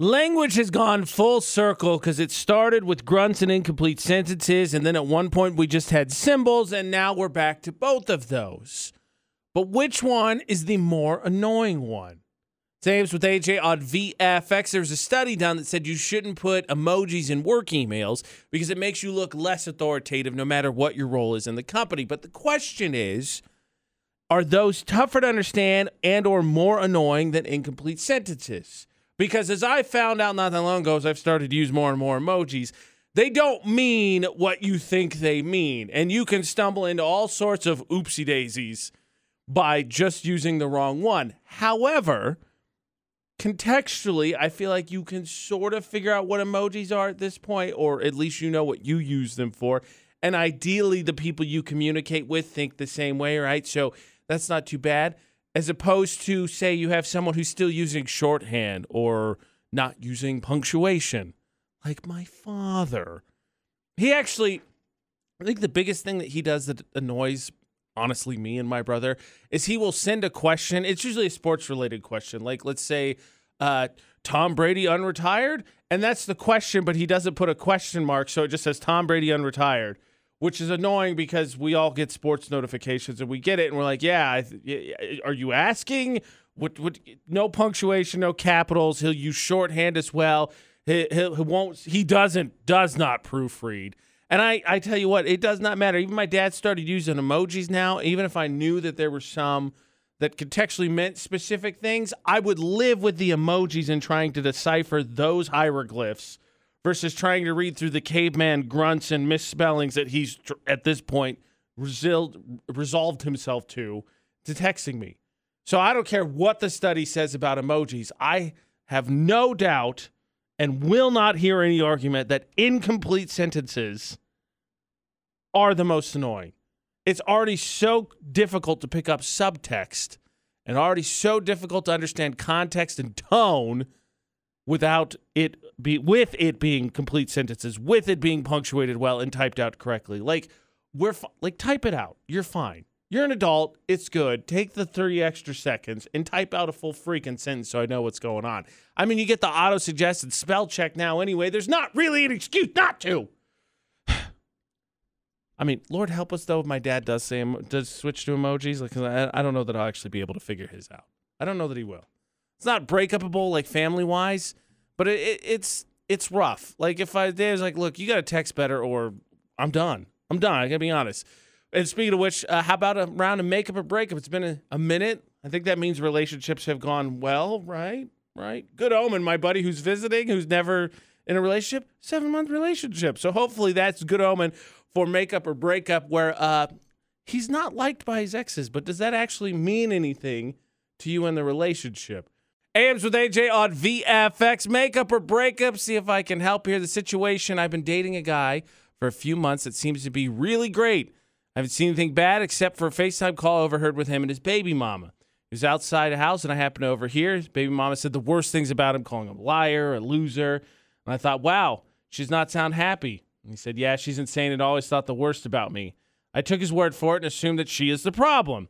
Language has gone full circle because it started with grunts and incomplete sentences, and then at one point we just had symbols, and now we're back to both of those. But which one is the more annoying one? James with AJ on VFX. There was a study done that said you shouldn't put emojis in work emails because it makes you look less authoritative no matter what your role is in the company. But the question is, are those tougher to understand and or more annoying than incomplete sentences? Because as I found out not that long ago, as I've started to use more and more emojis, they don't mean what you think they mean. And you can stumble into all sorts of oopsie daisies by just using the wrong one. However, contextually, I feel like you can sort of figure out what emojis are at this point, or at least you know what you use them for. And ideally, the people you communicate with think the same way, right? So that's not too bad as opposed to say you have someone who's still using shorthand or not using punctuation. Like my father. He actually i think the biggest thing that he does that annoys honestly me and my brother is he will send a question. It's usually a sports related question. Like let's say uh, tom brady unretired? And that's the question but he doesn't put a question mark so it just says tom brady unretired which is annoying because we all get sports notifications and we get it and we're like, yeah, are you asking? What, what, no punctuation, no capitals. He'll use shorthand as well. He, he, he won't. He doesn't. Does not proofread. And I, I tell you what, it does not matter. Even my dad started using emojis now. Even if I knew that there were some that contextually meant specific things, I would live with the emojis and trying to decipher those hieroglyphs versus trying to read through the caveman grunts and misspellings that he's at this point resolved, himself to to texting me. So I don't care what the study says about emojis. I have no doubt and will not hear any argument that incomplete sentences are the most annoying. It's already so difficult to pick up subtext and already so difficult to understand context and tone without it be with it being complete sentences, with it being punctuated well and typed out correctly. Like we're like type it out. You're fine. You're an adult. It's good. Take the 30 extra seconds and type out a full freaking sentence so I know what's going on. I mean, you get the auto suggested spell check now anyway. There's not really an excuse not to. I mean, Lord help us though if my dad does say does switch to emojis. Like I, I don't know that I'll actually be able to figure his out. I don't know that he will. It's not breakupable like family wise, but it, it, it's it's rough. Like if I there's like, look, you got to text better, or I'm done. I'm done. I gotta be honest. And speaking of which, uh, how about a round of makeup or breakup? It's been a, a minute. I think that means relationships have gone well, right? Right. Good omen, my buddy who's visiting, who's never in a relationship, seven month relationship. So hopefully that's good omen for makeup or breakup where uh, he's not liked by his exes. But does that actually mean anything to you in the relationship? AMs with AJ on VFX. Makeup or breakup? See if I can help here. The situation I've been dating a guy for a few months that seems to be really great. I haven't seen anything bad except for a FaceTime call I overheard with him and his baby mama. He was outside the house and I happened to overhear. His baby mama said the worst things about him, calling him a liar, a loser. And I thought, wow, she's not sound happy. And he said, yeah, she's insane and always thought the worst about me. I took his word for it and assumed that she is the problem.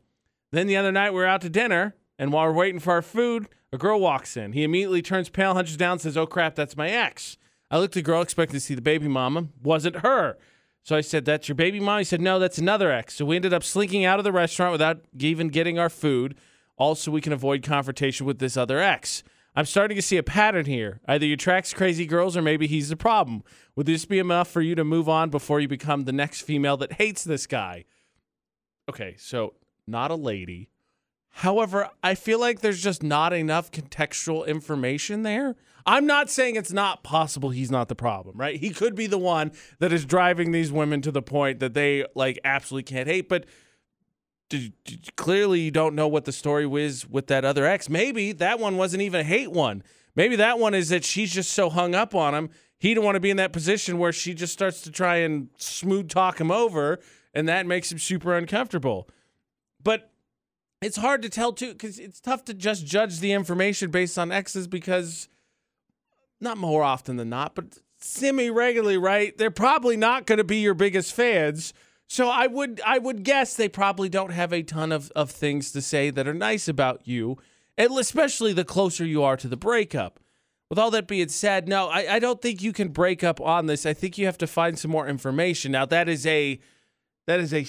Then the other night we were out to dinner, and while we're waiting for our food, a girl walks in. He immediately turns pale, hunches down, says, Oh crap, that's my ex. I looked at the girl, expecting to see the baby mama. Wasn't her. So I said, That's your baby mama? He said, No, that's another ex. So we ended up slinking out of the restaurant without even getting our food. Also, we can avoid confrontation with this other ex. I'm starting to see a pattern here. Either you attracts crazy girls or maybe he's the problem. Would this be enough for you to move on before you become the next female that hates this guy? Okay, so not a lady, However, I feel like there's just not enough contextual information there. I'm not saying it's not possible he's not the problem, right? He could be the one that is driving these women to the point that they like absolutely can't hate, but clearly you don't know what the story was with that other ex. Maybe that one wasn't even a hate one. Maybe that one is that she's just so hung up on him. He don't want to be in that position where she just starts to try and smooth talk him over, and that makes him super uncomfortable. But it's hard to tell too because it's tough to just judge the information based on X's because not more often than not, but semi regularly, right? They're probably not going to be your biggest fans. So I would I would guess they probably don't have a ton of, of things to say that are nice about you, and especially the closer you are to the breakup. with all that being said, no, I, I don't think you can break up on this. I think you have to find some more information. Now that is a that is a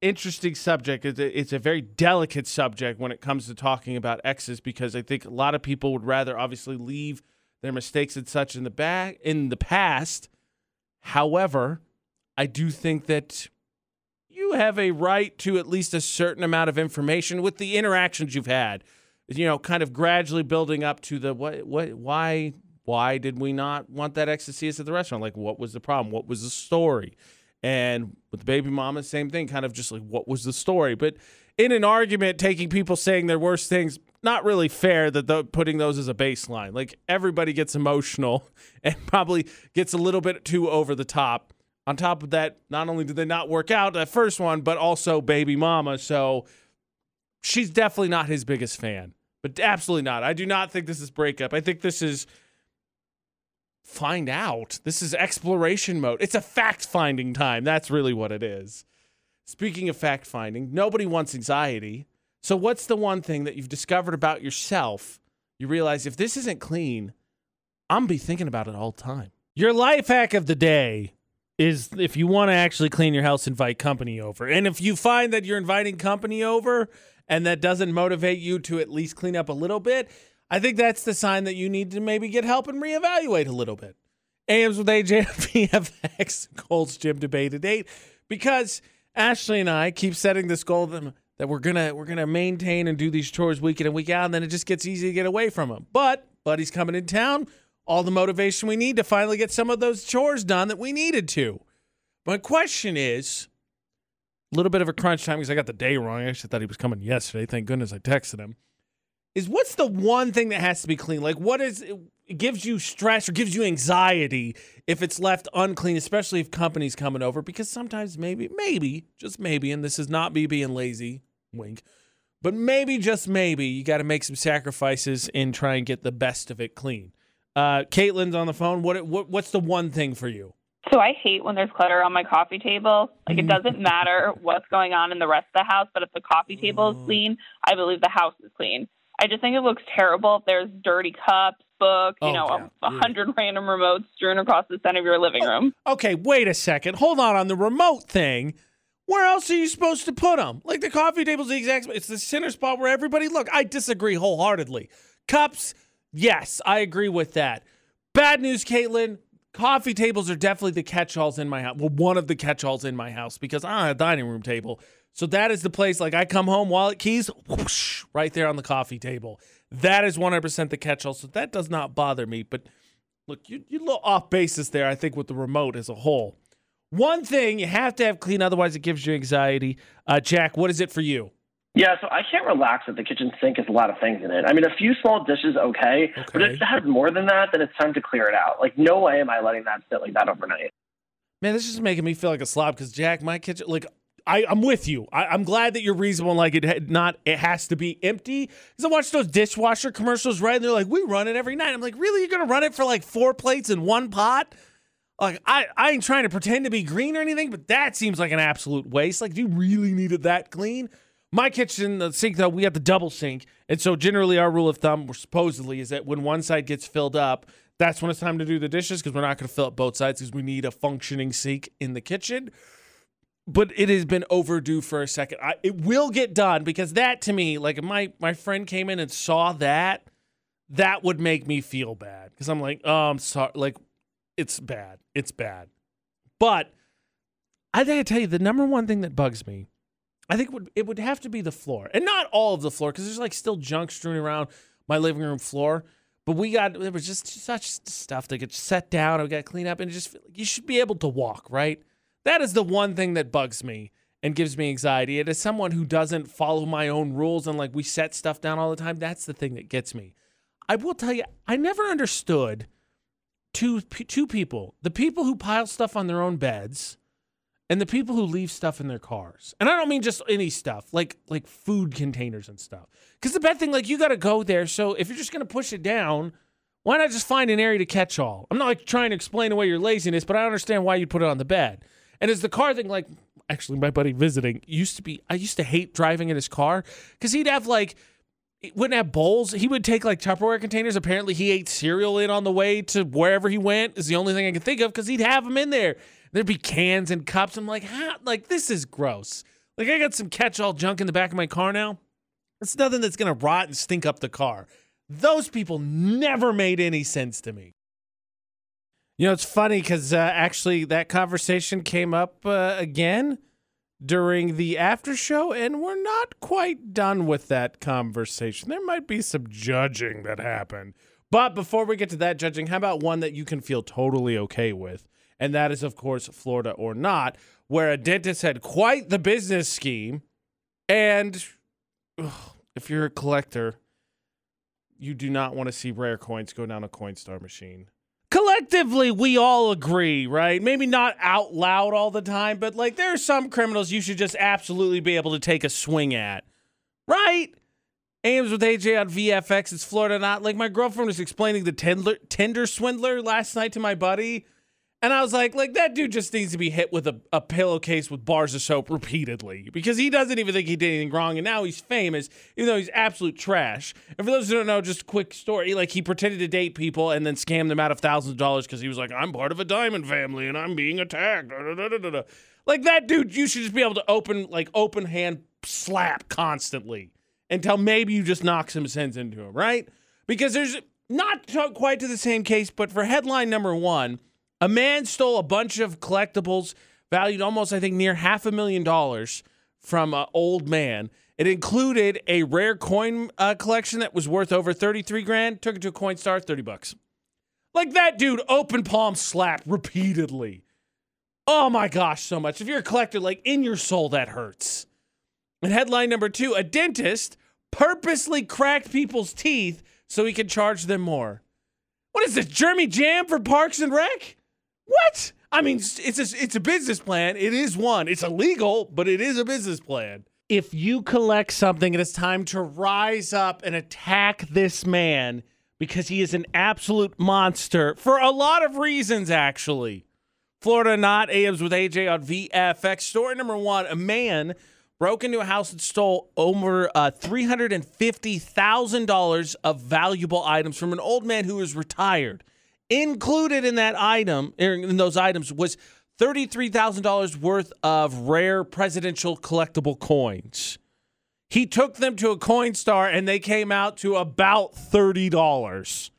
interesting subject. It's a, it's a very delicate subject when it comes to talking about exes because I think a lot of people would rather obviously leave their mistakes and such in the back in the past. However, I do think that you have a right to at least a certain amount of information with the interactions you've had. You know, kind of gradually building up to the what what why why did we not want that ex to see us at the restaurant? Like what was the problem? What was the story? And with the baby mama, same thing, kind of just like what was the story? But in an argument, taking people saying their worst things, not really fair that the, putting those as a baseline. Like everybody gets emotional and probably gets a little bit too over the top. On top of that, not only did they not work out that first one, but also baby mama. So she's definitely not his biggest fan, but absolutely not. I do not think this is breakup. I think this is find out. This is exploration mode. It's a fact finding time. That's really what it is. Speaking of fact finding, nobody wants anxiety. So, what's the one thing that you've discovered about yourself? You realize if this isn't clean, I'm be thinking about it all the time. Your life hack of the day is if you want to actually clean your house, invite company over. And if you find that you're inviting company over and that doesn't motivate you to at least clean up a little bit, I think that's the sign that you need to maybe get help and reevaluate a little bit. AMs with AJ PFX Gold's Gym debate to date because Ashley and I keep setting this goal that, that we're gonna we're gonna maintain and do these chores week in and week out, and then it just gets easy to get away from them. But Buddy's coming in town all the motivation we need to finally get some of those chores done that we needed to. My question is a little bit of a crunch time because I got the day wrong. I actually thought he was coming yesterday. Thank goodness I texted him. Is what's the one thing that has to be clean? Like, what is it gives you stress or gives you anxiety if it's left unclean, especially if companies coming over? Because sometimes maybe, maybe, just maybe, and this is not me being lazy, wink, but maybe, just maybe, you got to make some sacrifices and try and get the best of it clean. Uh, Caitlin's on the phone. What, what what's the one thing for you? So I hate when there's clutter on my coffee table. Like it doesn't matter what's going on in the rest of the house, but if the coffee table is clean, I believe the house is clean. I just think it looks terrible if there's dirty cups, books, you Oh, know, a, a mm. hundred random remotes strewn across the center of your living room. Oh, okay, wait a second. Hold on. On the remote thing, where else are you supposed to put them? Like the coffee table's the exact. spot. It's the center spot where everybody look. I disagree wholeheartedly. Cups, yes, I agree with that. Bad news, Caitlin. Coffee tables are definitely the catch-alls in my house. Well, one of the catch-alls in my house because I have a dining room table. So that is the place. Like I come home, wallet keys, whoosh, right there on the coffee table. That is 100% the catch-all. So that does not bother me. But look, you you a little off basis there. I think with the remote as a whole. One thing you have to have clean, otherwise it gives you anxiety. Uh, Jack, what is it for you? Yeah, so I can't relax if the kitchen sink has a lot of things in it. I mean, a few small dishes, okay, but if it has more than that, then it's time to clear it out. Like, no way am I letting that sit like that overnight. Man, this is making me feel like a slob because Jack, my kitchen, like I, I'm with you. I, I'm glad that you're reasonable. and Like it not, it has to be empty. Because I watch those dishwasher commercials, right? And they're like, we run it every night. I'm like, really? You're gonna run it for like four plates in one pot? Like I, I ain't trying to pretend to be green or anything, but that seems like an absolute waste. Like, do you really need it that clean? My kitchen, the sink though, we have the double sink, and so generally our rule of thumb, supposedly, is that when one side gets filled up, that's when it's time to do the dishes because we're not to fill up both sides because we need a functioning sink in the kitchen. But it has been overdue for a second. I, it will get done because that to me, like my my friend came in and saw that, that would make me feel bad because I'm like, oh, I'm sorry. Like, it's bad. It's bad. But I gotta tell you, the number one thing that bugs me, I think would it would have to be the floor, and not all of the floor because there's like still junk strewn around my living room floor. But we got there was just such stuff that gets set down. We got to clean up, and it just you should be able to walk, right? That is the one thing that bugs me and gives me anxiety. And as someone who doesn't follow my own rules and like we set stuff down all the time, that's the thing that gets me. I will tell you, I never understood two two people: the people who pile stuff on their own beds, and the people who leave stuff in their cars. And I don't mean just any stuff, like like food containers and stuff. Because the bad thing, like you got to go there. So if you're just gonna push it down, why not just find an area to catch all? I'm not like trying to explain away your laziness, but I understand why you'd put it on the bed. And as the car thing, like actually my buddy visiting used to be, I used to hate driving in his car because he'd have like he wouldn't have bowls. He would take like Tupperware containers. Apparently, he ate cereal in on the way to wherever he went. Is the only thing I can think of because he'd have them in there. There'd be cans and cups. I'm like? Like this is gross. Like I got some catch-all junk in the back of my car now. It's nothing that's gonna rot and stink up the car. Those people never made any sense to me. You know, it's funny because uh, actually that conversation came up uh, again during the after show, and we're not quite done with that conversation. There might be some judging that happened. But before we get to that judging, how about one that you can feel totally okay with? And that is, of course, Florida or not, where a dentist had quite the business scheme. And ugh, if you're a collector, you do not want to see rare coins go down a Coinstar machine collectively we all agree, right? Maybe not out loud all the time, but like there are some criminals you should just absolutely be able to take a swing at. Right? Ames with AJ on VFX. It's Florida not. Like my girlfriend was explaining the Tinder Swindler last night to my buddy. And I was like, like that dude just needs to be hit with a, a pillowcase with bars of soap repeatedly because he doesn't even think he did anything wrong, and now he's famous, even though he's absolute trash. And for those who don't know, just a quick story: like he pretended to date people and then scammed them out of thousands of dollars because he was like, "I'm part of a diamond family and I'm being attacked." Like that dude, you should just be able to open like open hand slap constantly until maybe you just knock some sense into him, right? Because there's not quite to the same case, but for headline number one a man stole a bunch of collectibles valued almost, I think, near half a million dollars from an old man. It included a rare coin uh, collection that was worth over 33 grand. Took it to a Coinstar, 30 bucks. Like that dude, open palm slap repeatedly. Oh my gosh, so much. If you're a collector, like in your soul, that hurts. And headline number two a dentist purposely cracked people's teeth so he could charge them more. What is this, Jeremy Jamm for Parks and Rec? What? I mean, it's a, it's a business plan. It is one. It's illegal, but it is a business plan. If you collect something, it is time to rise up and attack this man because he is an absolute monster for a lot of reasons, actually. Florida not AMs with AJ on VFX. Story number one a man broke into a house and stole over uh, $350,000 of valuable items from an old man who was retired. Included in that item, er, in those items, was $33,000 worth of rare presidential collectible coins. He took them to a Coinstar and they came out to about $30.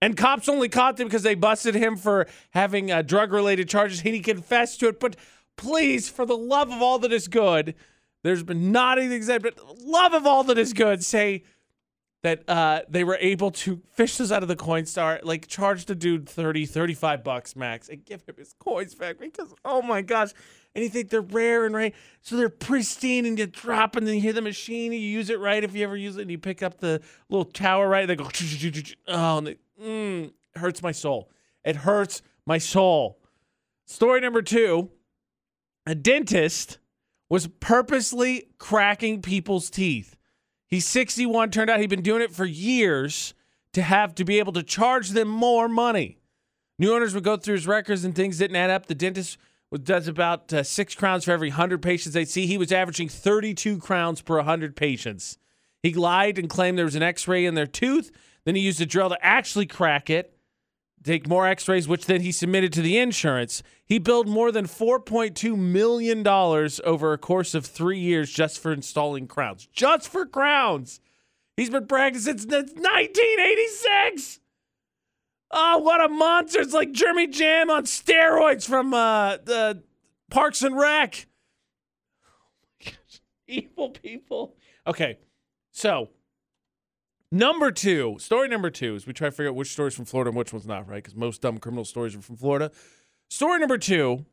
And cops only caught them because they busted him for having uh, drug related charges. He confessed to it. But please, for the love of all that is good, there's been not anything said, but love of all that is good, say that uh, they were able to fish this out of the Coinstar, like charge the dude 30, 35 bucks max and give him his coins back because, oh my gosh. And you think they're rare and right. So they're pristine and you drop and then you hear the machine and you use it right if you ever use it and you pick up the little tower right. They go, oh, and it mm, hurts my soul. It hurts my soul. Story number two a dentist was purposely cracking people's teeth He's 61. Turned out he'd been doing it for years to have to be able to charge them more money. New owners would go through his records and things didn't add up. The dentist does about uh, six crowns for every 100 patients they see. He was averaging 32 crowns per 100 patients. He lied and claimed there was an x ray in their tooth. Then he used a drill to actually crack it take more x-rays which then he submitted to the insurance. He billed more than 4.2 million dollars over a course of three years just for installing crowns. Just for crowns. He's been practicing since 1986 oh what a monster. It's like jeremy jamm on steroids from uh, the parks and rec. Evil people. Okay so Number two, story number two, is we try to figure out which story's from Florida and which one's not, right? Because most dumb criminal stories are from Florida. Story number two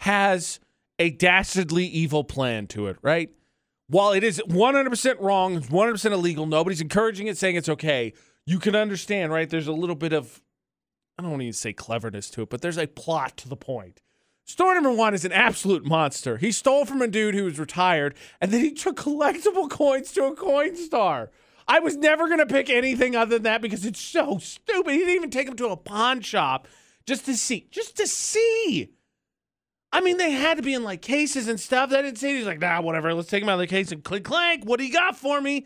has a dastardly evil plan to it, right? While it is 100% wrong, 100% illegal, nobody's encouraging it, saying it's okay. You can understand, right? There's a little bit of, I don't want to even say cleverness to it, but there's a plot to the point. Story number one is an absolute monster. He stole from a dude who was retired, and then he took collectible coins to a Coinstar. I was never going to pick anything other than that because it's so stupid. He didn't even take him to a pawn shop just to see. Just to see. I mean, they had to be in like cases and stuff. They didn't see say he's like, nah, whatever. Let's take him out of the case and click clank. What do you got for me?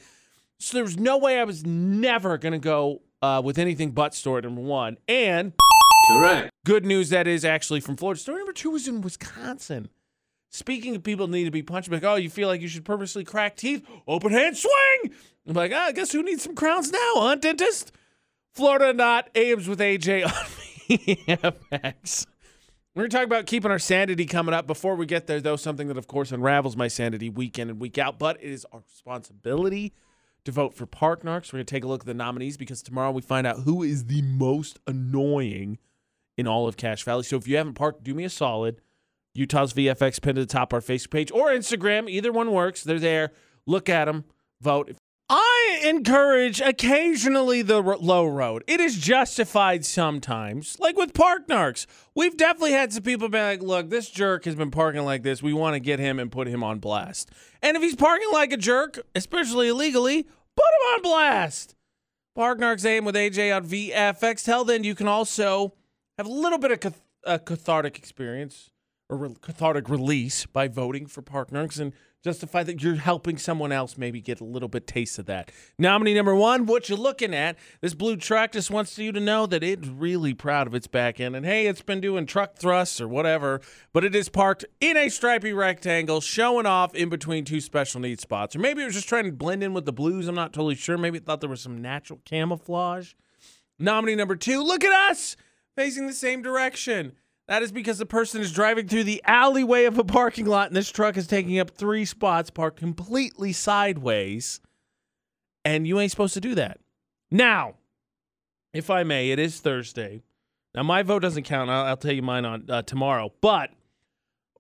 So there was no way I was never going to go uh, with anything but story number one. And Correct. good news that is actually from Florida. Story number two was in Wisconsin. Speaking of people need to be punched, like, oh, you feel like you should purposely crack teeth? Open hand swing. I'm like, oh, I guess who needs some crowns now, huh, dentist? Florida not Ames with AJ on VFX. We're going to talk about keeping our sanity coming up. Before we get there, though, something that, of course, unravels my sanity week in and week out, but it is our responsibility to vote for Park Narks. We're going to take a look at the nominees because tomorrow we find out who is the most annoying in all of Cache Valley. So if you haven't parked, do me a solid. Utah's VFX pinned to the top of our Facebook page or Instagram. Either one works. They're there. Look at them. Vote. I encourage occasionally the r- low road. It is justified sometimes, like with park narcs. We've definitely had some people be like, look, this jerk has been parking like this. We want to get him and put him on blast. And if he's parking like a jerk, especially illegally, put him on blast. Park narcs aim with AJ on VFX. Till then, you can also have a little bit of cath- a cathartic experience or re- cathartic release by voting for Park Narcs and justify that you're helping someone else maybe get a little bit taste of that. Nominee number one, what you're looking at? This blue truck just wants you to know that it's really proud of its back end. And hey, it's been doing truck thrusts or whatever, but it is parked in a stripy rectangle, showing off in between two special needs spots. Or maybe it was just trying to blend in with the blues. I'm not totally sure. Maybe it thought there was some natural camouflage. Nominee number two, look at us facing the same direction. That is because the person is driving through the alleyway of a parking lot and this truck is taking up three spots parked completely sideways. And you ain't supposed to do that. Now, if I may, it is Thursday. Now, my vote doesn't count. I'll, I'll tell you mine on uh, tomorrow. But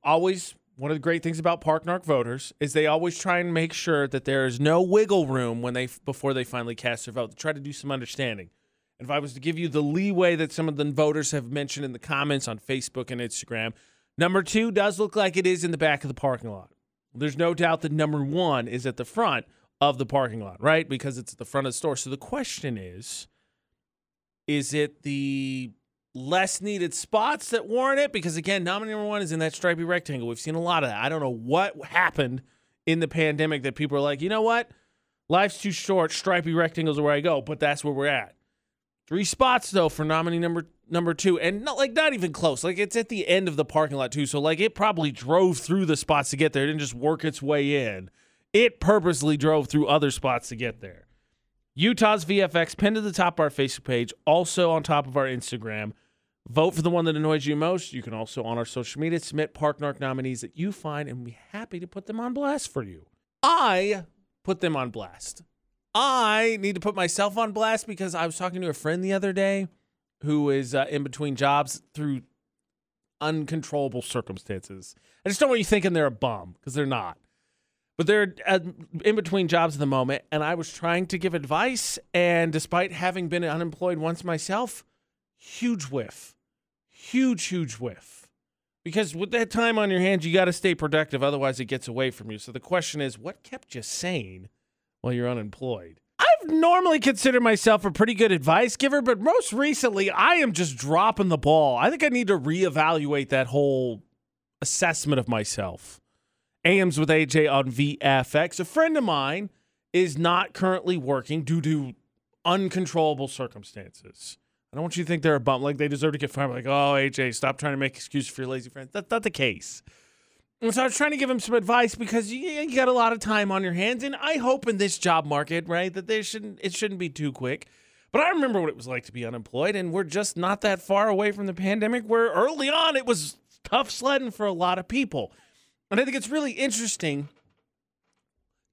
always, one of the great things about Park Narc voters is they always try and make sure that there is no wiggle room when they before they finally cast their vote. They try to do some understanding. If I was to give you the leeway that some of the voters have mentioned in the comments on Facebook and Instagram, number two does look like it is in the back of the parking lot. There's no doubt that number one is at the front of the parking lot, right? Because it's at the front of the store. So the question is is it the less needed spots that warrant it? Because again, nominee number one is in that stripy rectangle. We've seen a lot of that. I don't know what happened in the pandemic that people are like, you know what? Life's too short. Stripy rectangles are where I go, but that's where we're at. Three spots though for nominee number number two, and not like not even close. Like it's at the end of the parking lot too, so like it probably drove through the spots to get there. It didn't just work its way in. It purposely drove through other spots to get there. Utah's VFX pinned to the top of our Facebook page, also on top of our Instagram. Vote for the one that annoys you most. You can also on our social media submit Park Narc nominees that you find and be happy to put them on blast for you. I put them on blast. I need to put myself on blast because I was talking to a friend the other day who is uh, in between jobs through uncontrollable circumstances. I just don't want you thinking they're a bum because they're not. But they're in between jobs at the moment, and I was trying to give advice. And despite having been unemployed once myself, huge whiff, huge, huge whiff. Because with that time on your hands, you got to stay productive. Otherwise, it gets away from you. So the question is, what kept you sane while you're unemployed? I've normally considered myself a pretty good advice giver, but most recently, I am just dropping the ball. I think I need to reevaluate that whole assessment of myself. AMs with AJ on VFX. A friend of mine is not currently working due to uncontrollable circumstances. I don't want you to think they're a bum, like they deserve to get fired. Like, oh, AJ, stop trying to make excuses for your lazy friends. That's not the case. So I was trying to give him some advice because you, you got a lot of time on your hands, and I hope in this job market, right, that there shouldn't it shouldn't be too quick. But I remember what it was like to be unemployed, and we're just not that far away from the pandemic. Where early on it was tough sledding for a lot of people, and I think it's really interesting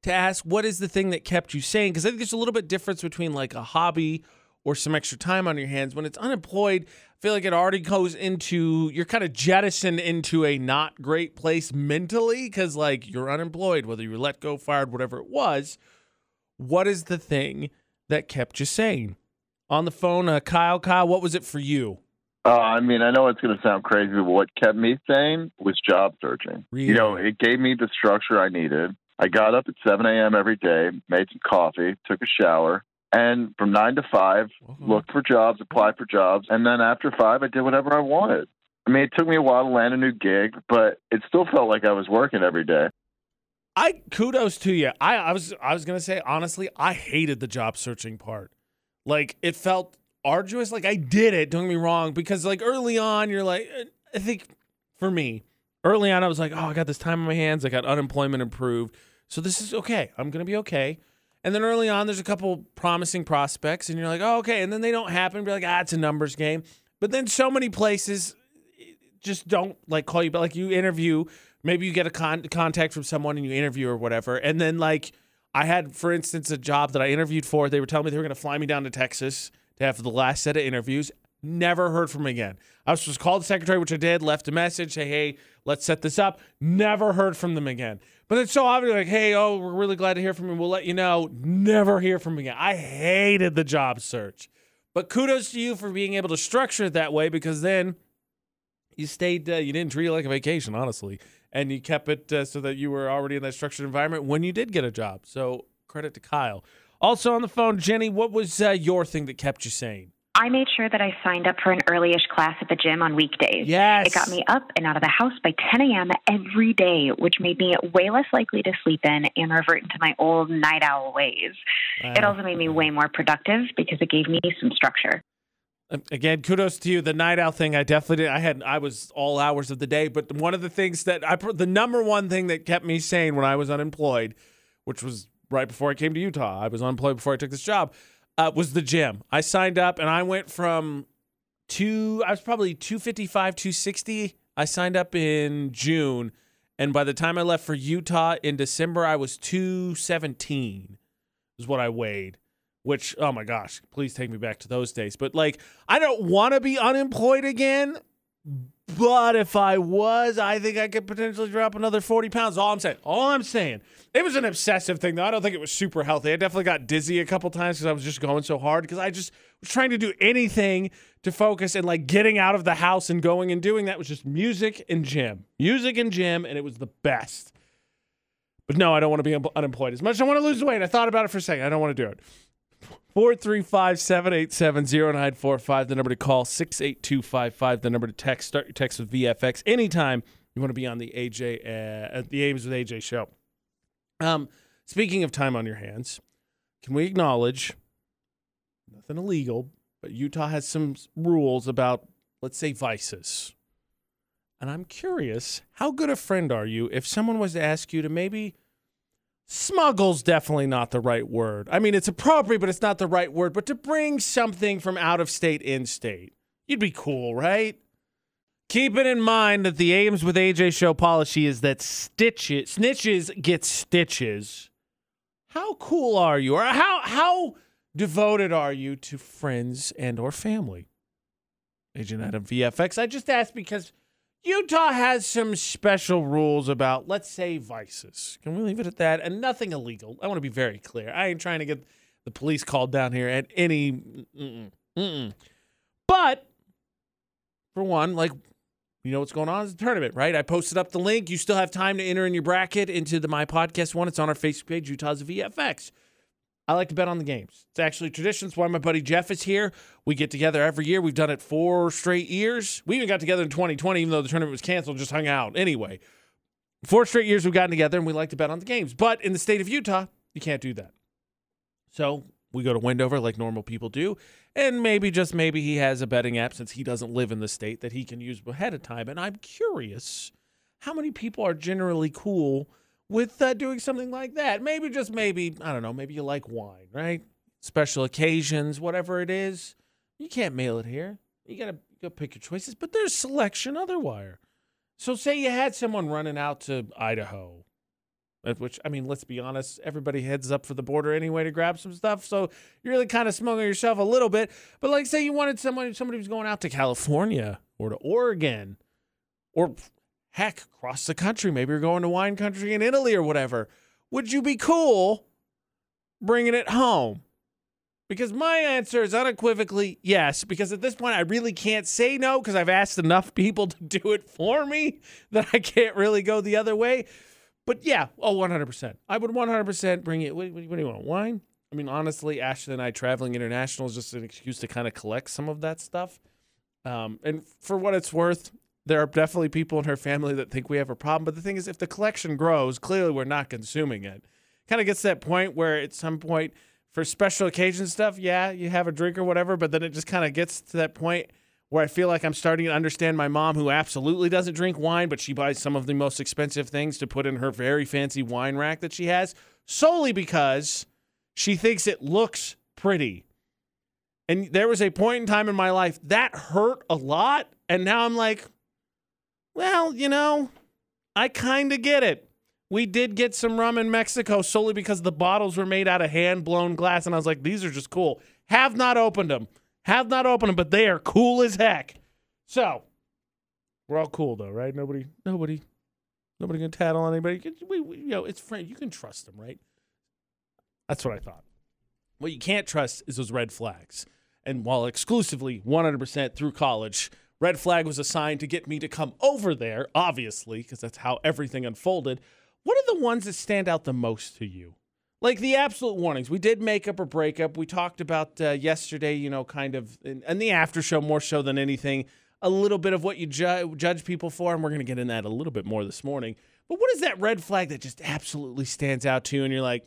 to ask what is the thing that kept you sane because I think there's a little bit difference between like a hobby or some extra time on your hands. When it's unemployed, I feel like it already goes into you're kind of jettisoned into a not great place mentally because like you're unemployed, whether you were let go, fired, whatever it was. What is the thing that kept you sane? On the phone, uh, Kyle. Kyle, what was it for you? Uh, I mean, I know it's going to sound crazy, but what kept me sane was job searching. You know, it gave me the structure I needed. I got up at 7 a.m. every day, made some coffee, took a shower, and from 9 to 5, looked for jobs, applied for jobs, and then after 5, I did whatever I wanted. I mean, it took me a while to land a new gig, but it still felt like I was working every day. I kudos to you. I, I was I was gonna say honestly, I hated the job searching part. Like it felt arduous. Like I did it. Don't get me wrong, because like early on, you're like, eh, I think for me, early on, I was like, oh, I got this time on my hands. I got unemployment improved, so this is okay. I'm gonna be okay. And then early on, there's a couple promising prospects, and you're like, oh, okay. And then they don't happen. Be like, ah, it's a numbers game. But then so many places eh, just don't like call you, but like you interview maybe you get a con- contact from someone and you interview or whatever and then like i had for instance a job that i interviewed for they were telling me they were going to fly me down to texas to have the last set of interviews never heard from them again. I was supposed to call the secretary which i did left a message say hey let's set this up. Never heard from them again. But it's so obvious like hey oh we're really glad to hear from you. We'll let you know. Never hear from again. I hated the job search. But kudos to you for being able to structure it that way because then you stayed uh, you didn't treat it like a vacation honestly. And you kept it uh, so that you were already in that structured environment when you did get a job. So credit to Kyle. Also on the phone, Jenny, what was uh, your thing that kept you sane? I made sure that I signed up for an earlyish class at the gym on weekdays. Yes. It got me up and out of the house by 10 a.m. every day, which made me way less likely to sleep in and revert into my old night owl ways. it also made me way more productive because it gave me some structure. Um, again, kudos to you. The night owl thing, I definitely did. I had, I was all hours of the day, but one of the things that I, the number one thing that kept me sane when I was unemployed, which was right before I came to Utah, I was unemployed before I took this job, uh, was the gym. I signed up and I went from two, I was probably 255, 260. I signed up in June. And by the time I left for Utah in December, I was 217 is what I weighed which oh my gosh, please take me back to those days. But like I don't want to be unemployed again, but if I was, I think I could potentially drop another 40 pounds. All I'm saying, all I'm saying, it was an obsessive thing though. I don't think it was super healthy. I definitely got dizzy a couple times because I was just going so hard because I just was trying to do anything to focus and like getting out of the house and going and doing that was just music and gym, music and gym, and it was the best. But no, I don't want to be unemployed as much. I want to lose weight. I thought about it for a second. I don't want to do it. 435 787 0945, the number to call, 68255, the number to text. Start your text with VFX anytime you want to be on the AJ, uh, at the Ames with AJ show. Um, speaking of time on your hands, can we acknowledge nothing illegal, but Utah has some rules about, let's say, vices. And I'm curious, how good a friend are you if someone was to ask you to maybe smuggle's definitely not the right word. I mean, it's appropriate, but it's not the right word. But to bring something from out of state in state, you'd be cool, right? Keeping in mind that the Ames with AJ show policy is that stitches, snitches get stitches. How cool are you? Or how how devoted are you to friends and or family? Agent Adam VFX. I just asked because Utah has some special rules about, let's say, vices. Can we leave it at that? And nothing illegal. I want to be very clear. I ain't trying to get the police called down here at any. Mm-mm, mm-mm. But for one, like, you know what's going on? It's a tournament, right? I posted up the link. You still have time to enter in your bracket into the My Podcast one. It's on our Facebook page, Utah's VFX. I like to bet on the games. It's actually tradition. It's why my buddy Jeff is here. We get together every year. We've done it four straight years. We even got together in 2020, even though the tournament was canceled, just hung out. Anyway, four straight years we've gotten together and we like to bet on the games. But in the state of Utah, you can't do that. So we go to Wendover like normal people do. And maybe, just maybe, he has a betting app since he doesn't live in the state that he can use ahead of time. And I'm curious how many people are generally cool with uh, doing something like that. Maybe just maybe, I don't know, maybe you like wine, right? Special occasions, whatever it is. You can't mail it here. You got to go pick your choices, but there's selection otherwise. So say you had someone running out to Idaho, which I mean, let's be honest, everybody heads up for the border anyway to grab some stuff. So you're really kind of smuggling yourself a little bit. But like say you wanted someone somebody who's going out to California or to Oregon or Heck, across the country. Maybe you're going to wine country in Italy or whatever. Would you be cool bringing it home? Because my answer is unequivocally yes. Because at this point, I really can't say no because I've asked enough people to do it for me that I can't really go the other way. But yeah, oh, 100%. I would 100% bring it. What, what do you want? Wine? I mean, honestly, Ashley and I traveling international is just an excuse to kind of collect some of that stuff. Um, and for what it's worth, there are definitely people in her family that think we have a problem. But the thing is, if the collection grows, clearly we're not consuming it. Kind of gets to that point where at some point for special occasion stuff, yeah, you have a drink or whatever, but then it just kind of gets to that point where I feel like I'm starting to understand my mom, who absolutely doesn't drink wine, but she buys some of the most expensive things to put in her very fancy wine rack that she has, solely because she thinks it looks pretty. And there was a point in time in my life that hurt a lot. And now I'm like, well, you know, I kind of get it. We did get some rum in Mexico solely because the bottles were made out of hand blown glass. And I was like, these are just cool. Have not opened them. Have not opened them, but they are cool as heck. So we're all cool though, right? Nobody, nobody, nobody gonna tattle on anybody. We, we, you know, it's friend. You can trust them, right? That's what I thought. What you can't trust is those red flags. And while exclusively 100% through college, red flag was assigned to get me to come over there, obviously, because that's how everything unfolded. What are the ones that stand out the most to you? Like the absolute warnings. We did make up or breakup. We talked about uh, yesterday, you know, kind of in, in, the after show more so than anything, a little bit of what you ju- judge people for. And we're going to get in that a little bit more this morning. But what is that red flag that just absolutely stands out to you? And you're like,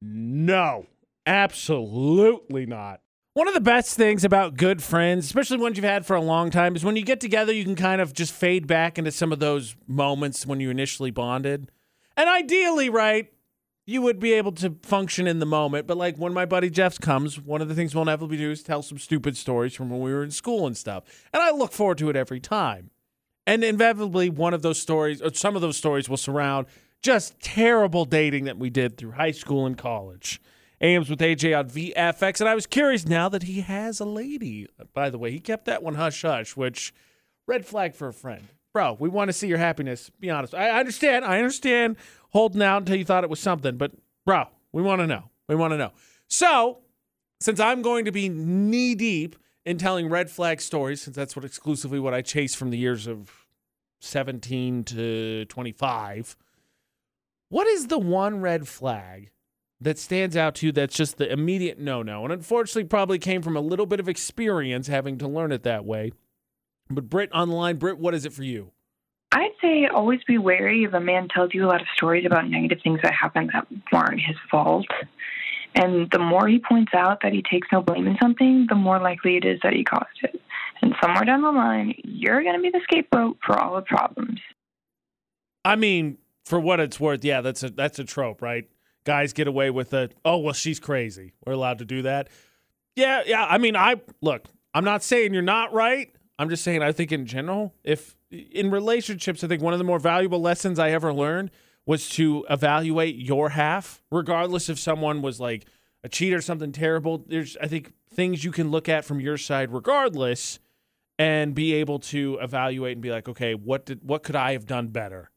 no, absolutely not. One of the best things about good friends, especially ones you've had for a long time, is when you get together, you can kind of just fade back into some of those moments when you initially bonded. And ideally, right, you would be able to function in the moment. But like when my buddy Jeff comes, one of the things we'll inevitably do is tell some stupid stories from when we were in school and stuff. And I look forward to it every time. And inevitably, one of those stories, or some of those stories, will surround just terrible dating that we did through high school and college. Ames with AJ on VFX. And I was curious now that he has a lady. By the way, he kept that one hush hush, which red flag for a friend. Bro, we want to see your happiness. Be honest. I understand. I understand holding out until you thought it was something, but bro, we want to know. We want to know. So, since I'm going to be knee deep in telling red flag stories, since that's what exclusively what I chase from the years of 17 to 25, what is the one red flag that stands out to you that's just the immediate no no? And unfortunately, probably came from a little bit of experience having to learn it that way. But Britt online, Britt, what is it for you? I'd say always be wary if a man tells you a lot of stories about negative things that happened that weren't his fault. And the more he points out that he takes no blame in something, the more likely it is that he caused it. And somewhere down the line, you're going to be the scapegoat for all the problems. I mean, for what it's worth, yeah, that's a that's a trope, right? Guys get away with it. Oh, well, she's crazy. We're allowed to do that. Yeah, yeah. I mean, I look, I'm not saying you're not right. I'm just saying I think in general, if in relationships, I think one of the more valuable lessons I ever learned was to evaluate your half, regardless if someone was like a cheat or something terrible. There's, I think, things you can look at from your side, regardless, and be able to evaluate and be like, okay, what did, what could I have done better?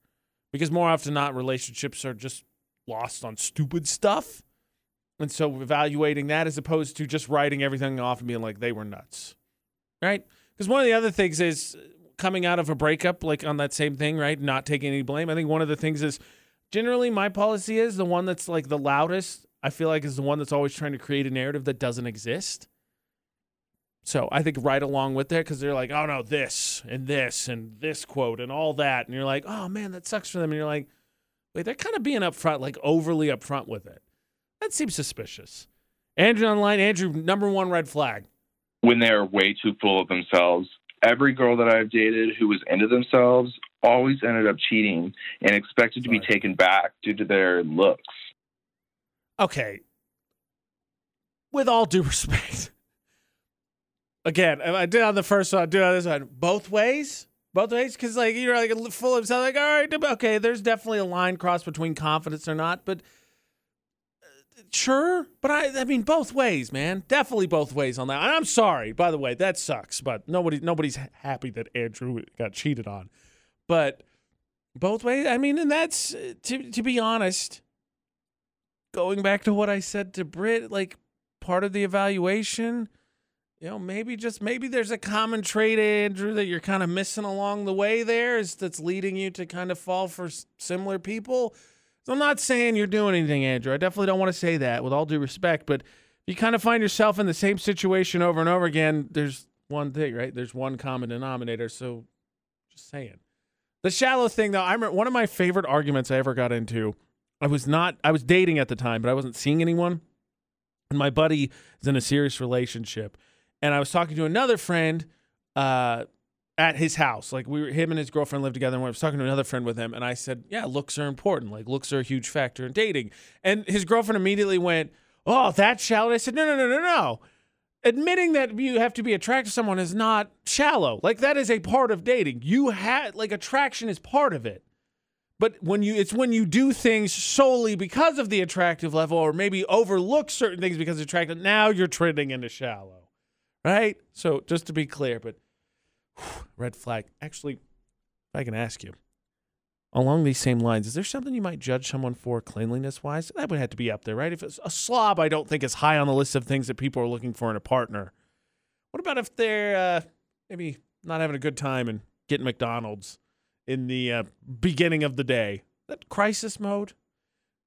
Because more often than not, relationships are just lost on stupid stuff. And so evaluating that as opposed to just writing everything off and being like they were nuts. Right? Because one of the other things is uh, coming out of a breakup, like on that same thing, right? Not taking any blame. I think one of the things is generally my policy is the one that's like the loudest, I feel like is the one that's always trying to create a narrative that doesn't exist. So I think right along with that, because they're like, oh no, this and this and this quote and all that. And you're like, oh man, that sucks for them. And you're like, Wait, they're kind of being upfront, like overly upfront with it. That seems suspicious. Andrew online, Andrew, number one red flag. When they're way too full of themselves. Every girl that I've dated who was into themselves always ended up cheating and expected Sorry. to be taken back due to their looks. Okay. With all due respect. Again, I did on the first one, I did on this one. Both ways, both ways because like you're like full of himself like all right okay there's definitely a line cross between confidence or not but uh, sure but i i mean both ways man. Definitely both ways on that. And i'm sorry by the way that sucks but nobody nobody's happy that andrew got cheated on. But both ways i mean and that's uh, to to be honest going back to what i said to brit like part of the evaluation you know, maybe just maybe there's a common trait, Andrew, that you're kind of missing along the way there is that's leading you to kind of fall for similar people. So I'm not saying you're doing anything, Andrew. I definitely don't want to say that with all due respect, but you kind of find yourself in the same situation over and over again, there's one thing, right? There's one common denominator. So Just saying. The shallow thing, though, I remember one of my favorite arguments I ever got into. I was not, I was dating at the time, but I wasn't seeing anyone. And my buddy is in a serious relationship. And I was talking to another friend uh, at his house. Like we were, him and his girlfriend lived together. And I was talking to another friend with him. And I said, Yeah, looks are important. Like looks are a huge factor in dating. And his girlfriend immediately went, Oh, that's shallow. I said, No, no, no, no, no. Admitting that you have to be attracted to someone is not shallow. Like that is a part of dating. You had like attraction is part of it. But when you it's when you do things solely because of the attractive level or maybe overlook certain things because attractive, now you're trending into shallow. Right? So just to be clear, but whew, red flag. Actually, I can ask you, along these same lines, is there something you might judge someone for cleanliness wise? That would have to be up there, right? If it's a slob, I don't think is high on the list of things that people are looking for in a partner. What about if they're uh, maybe not having a good time and getting McDonald's in the uh, beginning of the day? That crisis mode?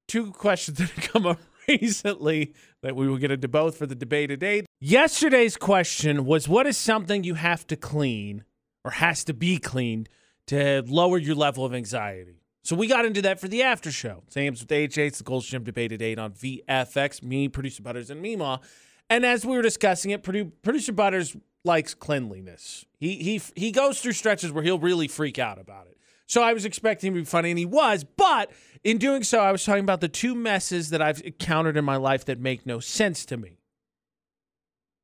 Two questions that have come up recently that we will get into both for the debate today. Yesterday's question was what is something you have to clean or has to be cleaned to lower your level of anxiety? So we got into that for the after show. Sam's with AJ, it's the Gold's Gym debate at 8 on VFX, me, producer Butterz, and Mimaw. And as we were discussing it, produ- producer Butterz likes cleanliness. He he he goes through stretches where he'll really freak out about it. So I was expecting him to be funny, and he was. But in doing so, I was talking about the two messes that I've encountered in my life that make no sense to me.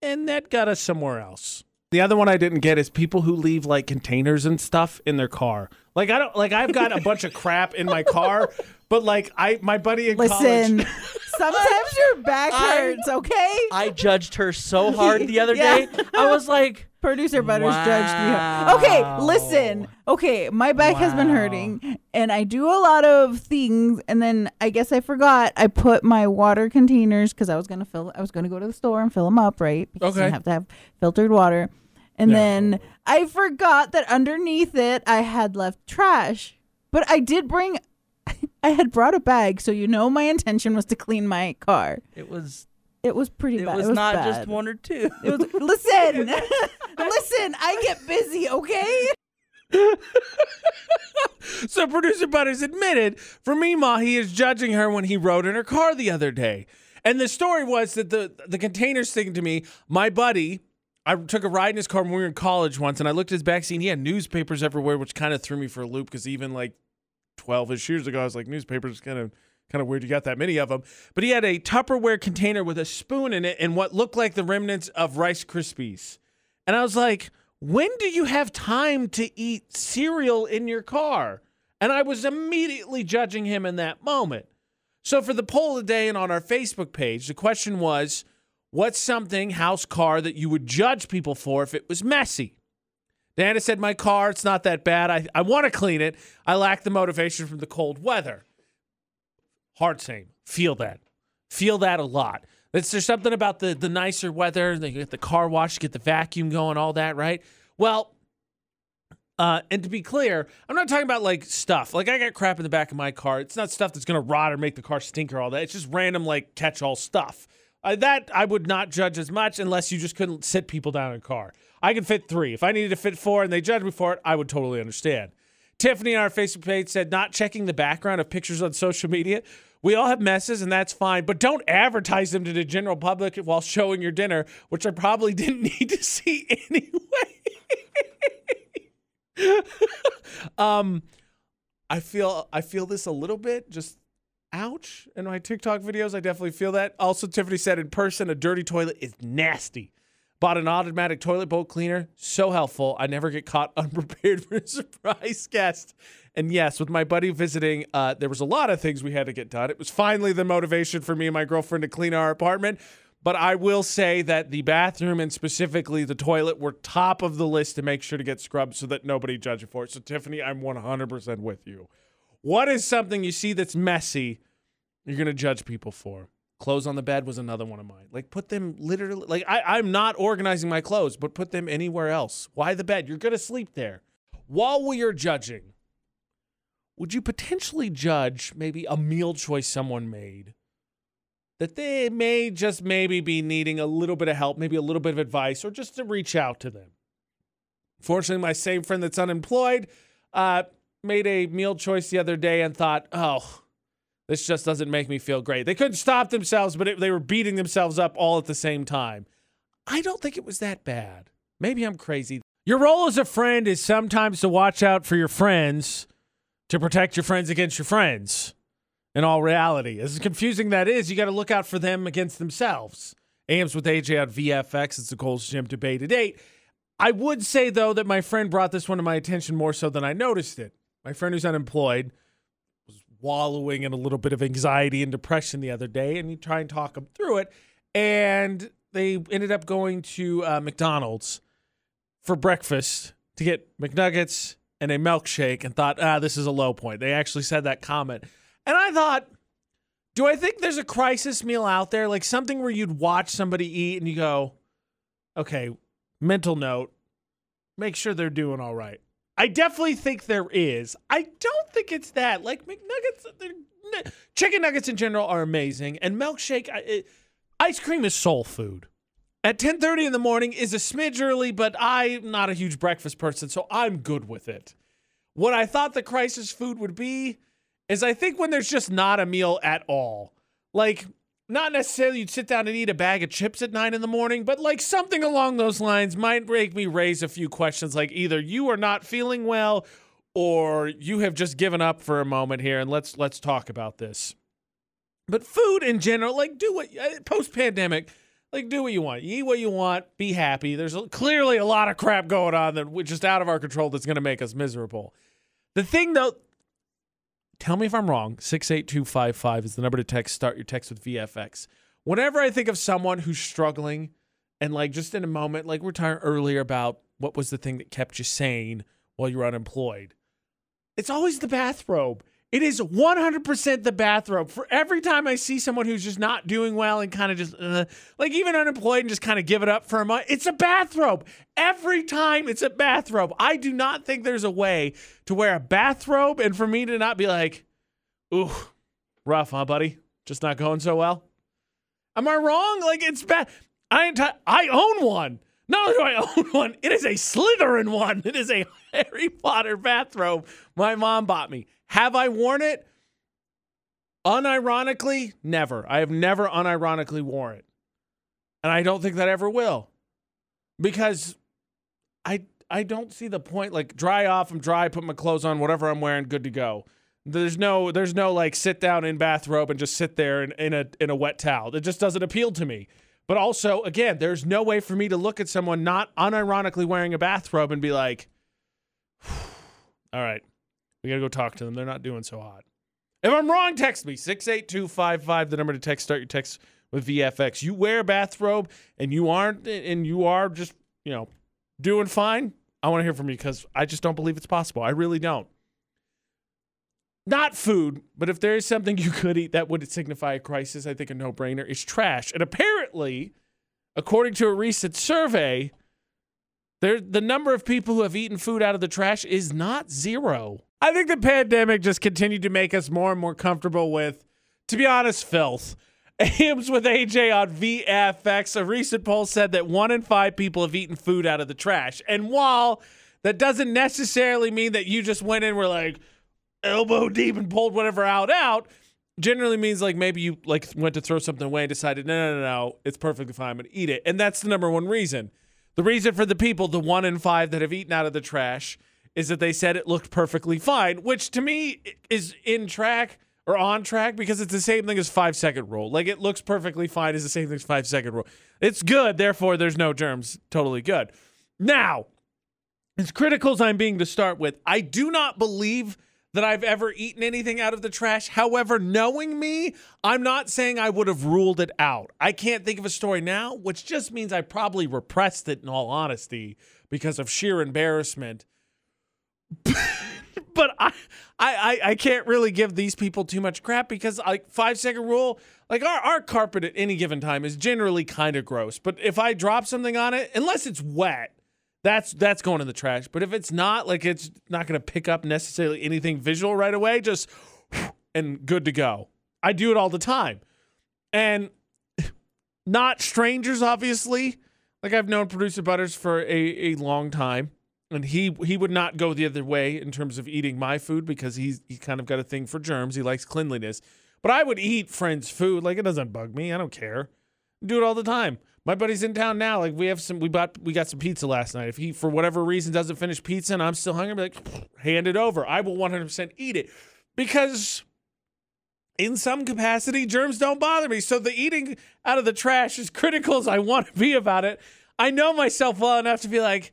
And that got us somewhere else. The other one I didn't get is people who leave like containers and stuff in their car. Like I don't like I've got a bunch of crap in my car, but like I my buddy in Listen, college. sometimes your back I- hurts, okay? I judged her so hard the other Yeah. day. I was like, Producer Butterz judged me. Okay, listen. Okay, my back has been hurting, and I do a lot of things, and then I guess I forgot I put my water containers because I was gonna fill. I was gonna go to the store and fill them up, right? Because Okay. You have to have filtered water, and Yeah. then I forgot that underneath it I had left trash, but I did bring. I had brought a bag, so you know my intention was to clean my car. it was It was pretty it bad. was, it was not bad. just one or two. It was, listen, listen. I get busy, okay? So producer Butterz admitted for Mimaw, he is judging her when he rode in her car the other day. And the story was that the the containers thing to me, my buddy, I took a ride in his car when we were in college once, and I looked at his back seat. And he had newspapers everywhere, which kind of threw me for a loop because even like twelve ish years ago, I was like, newspapers kind of kind of weird. You got that many of them, but he had a Tupperware container with a spoon in it and what looked like the remnants of Rice Krispies. And I was like, when do you have time to eat cereal in your car? And I was immediately judging him in that moment. So for the poll today and on our Facebook page, the question was, what's something house car that you would judge people for if it was messy? Diana said, my car, it's not that bad. I, I want to clean it. I lack the motivation from the cold weather. Hard same. Feel that. Feel that a lot. It's, there's something about the, the nicer weather. They get the car wash, get the vacuum going, all that, right? Well, uh, and to be clear, I'm not talking about like stuff. Like I got crap in the back of my car. It's not stuff that's gonna rot or make the car stink or all that. It's just random like catch-all stuff. Uh, that I would not judge as much unless you just couldn't sit people down in a car. I can fit three. If I needed to fit four and they judged me for it, I would totally understand. Tiffany on our Facebook page said, not checking the background of pictures on social media. We all have messes, and that's fine, but don't advertise them to the general public while showing your dinner, which I probably didn't need to see anyway. um, I feel I feel this a little bit, just ouch. In my TikTok videos, I definitely feel that. Also, Tiffany said in person, a dirty toilet is nasty. Bought an automatic toilet bowl cleaner, so helpful. I never get caught unprepared for a surprise guest. And yes, with my buddy visiting, uh, there was a lot of things we had to get done. It was finally the motivation for me and my girlfriend to clean our apartment. But I will say that the bathroom and specifically the toilet were top of the list to make sure to get scrubbed so that nobody judge it for it. So Tiffany, I'm 100% with you. What is something you see that's messy you're going to judge people for? Clothes on the bed was another one of mine. Like put them literally like I, I'm not organizing my clothes, but put them anywhere else. Why the bed? You're gonna sleep there. While we are judging, would you potentially judge maybe a meal choice someone made that they may just maybe be needing a little bit of help, maybe a little bit of advice, or just to reach out to them? Fortunately, my same friend that's unemployed uh, made a meal choice the other day and thought, oh, this just doesn't make me feel great. They couldn't stop themselves, but it, they were beating themselves up all at the same time. I don't think it was that bad. Maybe I'm crazy. Your role as a friend is sometimes to watch out for your friends, to protect your friends against your friends. In all reality, as confusing that is, you got to look out for them against themselves. AMs with AJ on VFX. It's the Gold's Gym debate at eight. I would say though that my friend brought this one to my attention more so than I noticed it. My friend who's unemployed wallowing in a little bit of anxiety and depression the other day, and you try and talk them through it. And they ended up going to uh, McDonald's for breakfast to get McNuggets and a milkshake, and thought, ah, this is a low point. They actually said that comment, and I thought. Do I think there's a crisis meal out there, like something where you'd watch somebody eat and you go, okay, mental note, make sure they're doing all right. I definitely think there is. I don't think it's that. Like McNuggets, uh, chicken nuggets in general are amazing, and milkshake, it, ice cream is soul food. At 10:30 in the morning is a smidge early, but I'm not a huge breakfast person, so I'm good with it. What I thought the crisis food would be is I think when there's just not a meal at all. Like not necessarily you'd sit down and eat a bag of chips at nine in the morning, but like something along those lines might make me raise a few questions like either you are not feeling well or you have just given up for a moment here and let's let's talk about this. But food in general, like do what uh, post pandemic, like do what you want. You eat what you want, be happy. There's clearly a lot of crap going on that we're just out of our control that's going to make us miserable. The thing though tell me if I'm wrong. 68255 is the number to text. Start your text with VFX. Whenever I think of someone who's struggling and like just in a moment, like we are talking earlier about what was the thing that kept you sane while you were unemployed, it's always the bathrobe. It is 100% the bathrobe. For every time I see someone who's just not doing well and kind of just uh, like even unemployed and just kind of give it up for a month, it's a bathrobe. Every time it's a bathrobe. I do not think there's a way to wear a bathrobe and for me to not be like, ooh, rough, huh, buddy? Just not going so well. Am I wrong? Like it's bad. I I own one. Not only do I own one, it is a Slytherin one. It is a Harry Potter bathrobe my mom bought me. Have I worn it? Unironically, never. I have never unironically worn it. And I don't think that ever will. Because I I don't see the point like dry off, I'm dry, put my clothes on, whatever I'm wearing, good to go. There's no there's no like sit down in bathrobe and just sit there in, in a in a wet towel. It just doesn't appeal to me. But also, again, there's no way for me to look at someone not unironically wearing a bathrobe and be like, all right, we got to go talk to them. They're not doing so hot. If I'm wrong, text me 68255, the number to text. Start your text with VFX. You wear a bathrobe and you aren't, and you are just, you know, doing fine. I want to hear from you because I just don't believe it's possible. I really don't. Not food, but if there is something you could eat that would signify a crisis, I think a no brainer is trash. And apparently, according to a recent survey, there, the number of people who have eaten food out of the trash is not zero. I think the pandemic just continued to make us more and more comfortable with, to be honest, filth. AMs with AJ on VFX. A recent poll said that one in five people have eaten food out of the trash. And while that doesn't necessarily mean that you just went in were like elbow deep and pulled whatever out out, generally means like maybe you like went to throw something away and decided, no, no, no, no, it's perfectly fine, gonna eat it. And that's the number one reason. The reason for the people, the one in five that have eaten out of the trash, is that they said it looked perfectly fine, which to me is in track or on track because it's the same thing as five second rule. Like it looks perfectly fine is the same thing as five second rule. It's good, therefore there's no germs. Totally good. Now, as critical as I'm being to start with, I do not believe that I've ever eaten anything out of the trash. However, knowing me, I'm not saying I would have ruled it out. I can't think of a story now, which just means I probably repressed it in all honesty because of sheer embarrassment. but I, I, I can't really give these people too much crap because like five second rule, like our, our carpet at any given time is generally kind of gross. But if I drop something on it, unless it's wet, that's that's going in the trash. But if it's not, like it's not going to pick up necessarily anything visual right away, just and good to go. I do it all the time, and not strangers, obviously. Like I've known producer Butterz for a, a long time and he he would not go the other way in terms of eating my food because he's he kind of got a thing for germs. He likes cleanliness. But I would eat friends' food. Like it doesn't bug me. I don't care. Do it all the time. My buddy's in town now. Like we have some we bought we got some pizza last night. If he for whatever reason doesn't finish pizza and I'm still hungry, be like hand it over. I will 100% eat it because in some capacity germs don't bother me. So the eating out of the trash as critical as I want to be about it, I know myself well enough to be like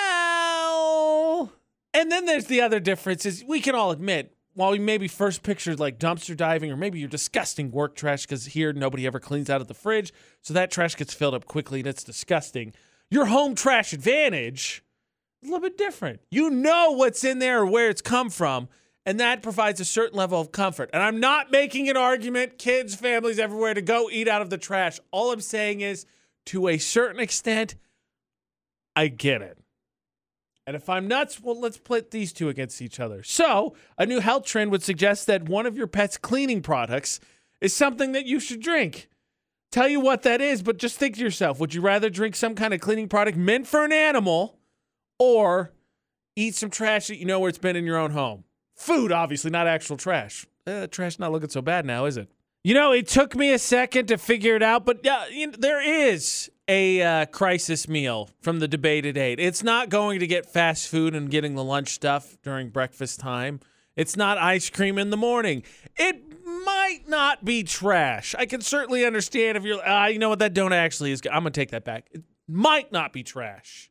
well, and then there's the other difference is we can all admit while we maybe first pictured like dumpster diving or maybe your disgusting work trash because here nobody ever cleans out of the fridge, so that trash gets filled up quickly and it's disgusting. Your home trash advantage a little bit different. You know what's in there or where it's come from, and that provides a certain level of comfort. And I'm not making an argument, kids, families everywhere, to go eat out of the trash. All I'm saying is, to a certain extent, I get it. And if I'm nuts, well, let's put these two against each other. So, a new health trend would suggest that one of your pet's cleaning products is something that you should drink. Tell you what that is, but just think to yourself would you rather drink some kind of cleaning product meant for an animal or eat some trash that you know where it's been in your own home? Food, obviously, not actual trash. Uh, trash not looking so bad now, is it? You know, it took me a second to figure it out, but yeah, you know, there is a uh, crisis meal from the debate at eight. It's not going to get fast food and getting the lunch stuff during breakfast time. It's not ice cream in the morning. It might not be trash. I can certainly understand if you're, ah, you know what, that don't actually is. I'm going to take that back. It might not be trash,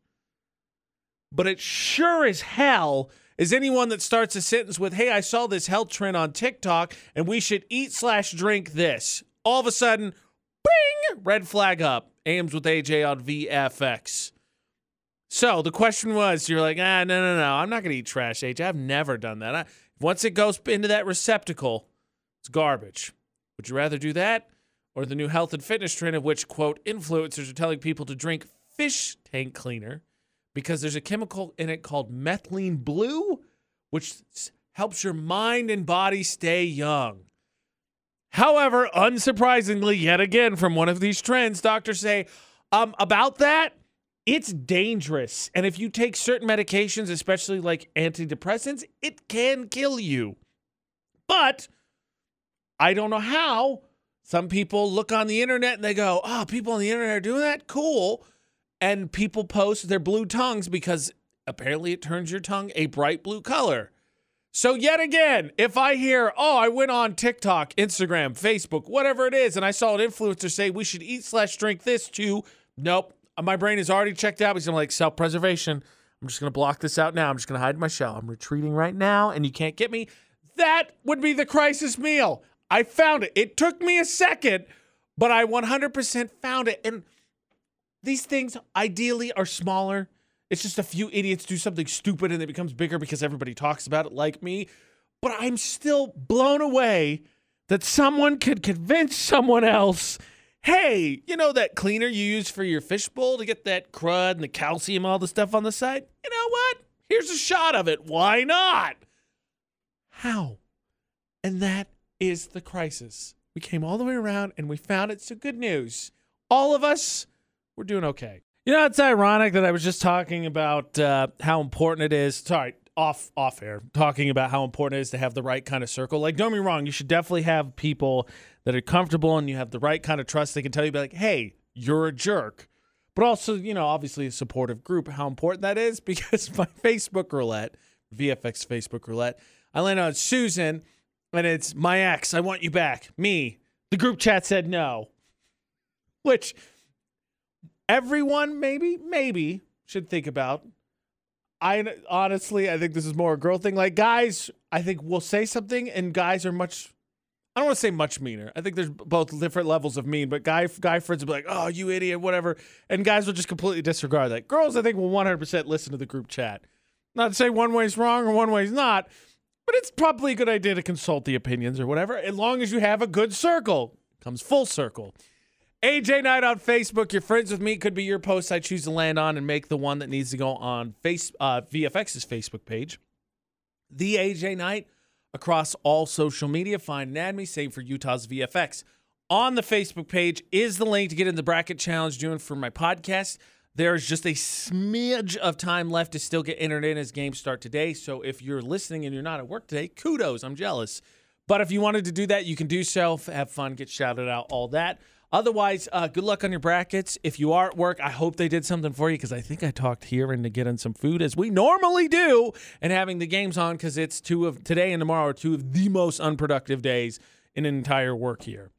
but it sure as hell is anyone that starts a sentence with, hey, I saw this health trend on TikTok and we should eat slash drink this. All of a sudden, bing, red flag up. AMs with AJ on VFX. So the question was, you're like, ah, no, no, no, I'm not gonna eat trash, AJ. I've never done that. I, once it goes into that receptacle, it's garbage. Would you rather do that or the new health and fitness trend of which quote influencers are telling people to drink fish tank cleaner because there's a chemical in it called methylene blue, which helps your mind and body stay young. However, unsurprisingly, yet again from one of these trends, doctors say um, about that, it's dangerous. And if you take certain medications, especially like antidepressants, it can kill you. But I don't know how. Some people look on the internet and they go, oh, people on the internet are doing that? Cool. And people post their blue tongues because apparently it turns your tongue a bright blue color. So, yet again, if I hear, oh, I went on TikTok, Instagram, Facebook, whatever it is, and I saw an influencer say we should eat slash drink this too, nope. My brain is already checked out because I'm like, self preservation. I'm just going to block this out now. I'm just going to hide in my shell. I'm retreating right now, and you can't get me. That would be the crisis meal. I found it. It took me a second, but I 100% found it. And these things ideally are smaller. It's just a few idiots do something stupid and it becomes bigger because everybody talks about it like me. But I'm still blown away that someone could convince someone else hey, you know that cleaner you use for your fishbowl to get that crud and the calcium, all the stuff on the side? You know what? Here's a shot of it. Why not? How? And that is the crisis. We came all the way around and we found it. So good news. All of us, we're doing okay. You know, it's ironic that I was just talking about uh, how important it is. Sorry, off off air, talking about how important it is to have the right kind of circle. Like, don't me wrong, you should definitely have people that are comfortable and you have the right kind of trust. They can tell you, be like, hey, you're a jerk. But also, you know, obviously a supportive group, how important that is because my Facebook roulette, VFX Facebook roulette, I land on Susan and it's my ex. I want you back. Me. The group chat said no, which everyone maybe, maybe should think about. I honestly, I think this is more a girl thing. Like guys, I think will say something, and guys are much. I don't want to say much meaner. I think there's both different levels of mean, but guy guy friends will be like, "Oh, you idiot," whatever, and guys will just completely disregard that. Girls, I think, will 100% listen to the group chat. Not to say one way's wrong or one way's not, but it's probably a good idea to consult the opinions or whatever, as long as you have a good circle. Comes full circle. AJ Knight on Facebook. Your friends with me could be your post I choose to land on and make the one that needs to go on face uh, VFX's Facebook page. The AJ Knight across all social media. Find me. Same for Utah's VFX. On the Facebook page is the link to get in the bracket challenge doing for my podcast. There's just a smidge of time left to still get entered in as games start today. So if you're listening and you're not at work today, kudos. I'm jealous. But if you wanted to do that, you can do so. Have fun, get shouted out, all that. Otherwise, uh, good luck on your brackets. If you are at work, I hope they did something for you because I think I talked here into getting some food as we normally do and having the games on because it's two of today and tomorrow are two of the most unproductive days in an entire work year.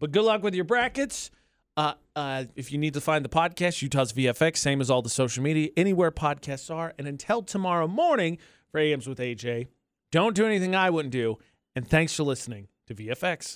But good luck with your brackets. Uh, uh, if you need to find the podcast, Utah's VFX, same as all the social media, anywhere podcasts are. And until tomorrow morning for AMs with AJ, don't do anything I wouldn't do. And thanks for listening to VFX.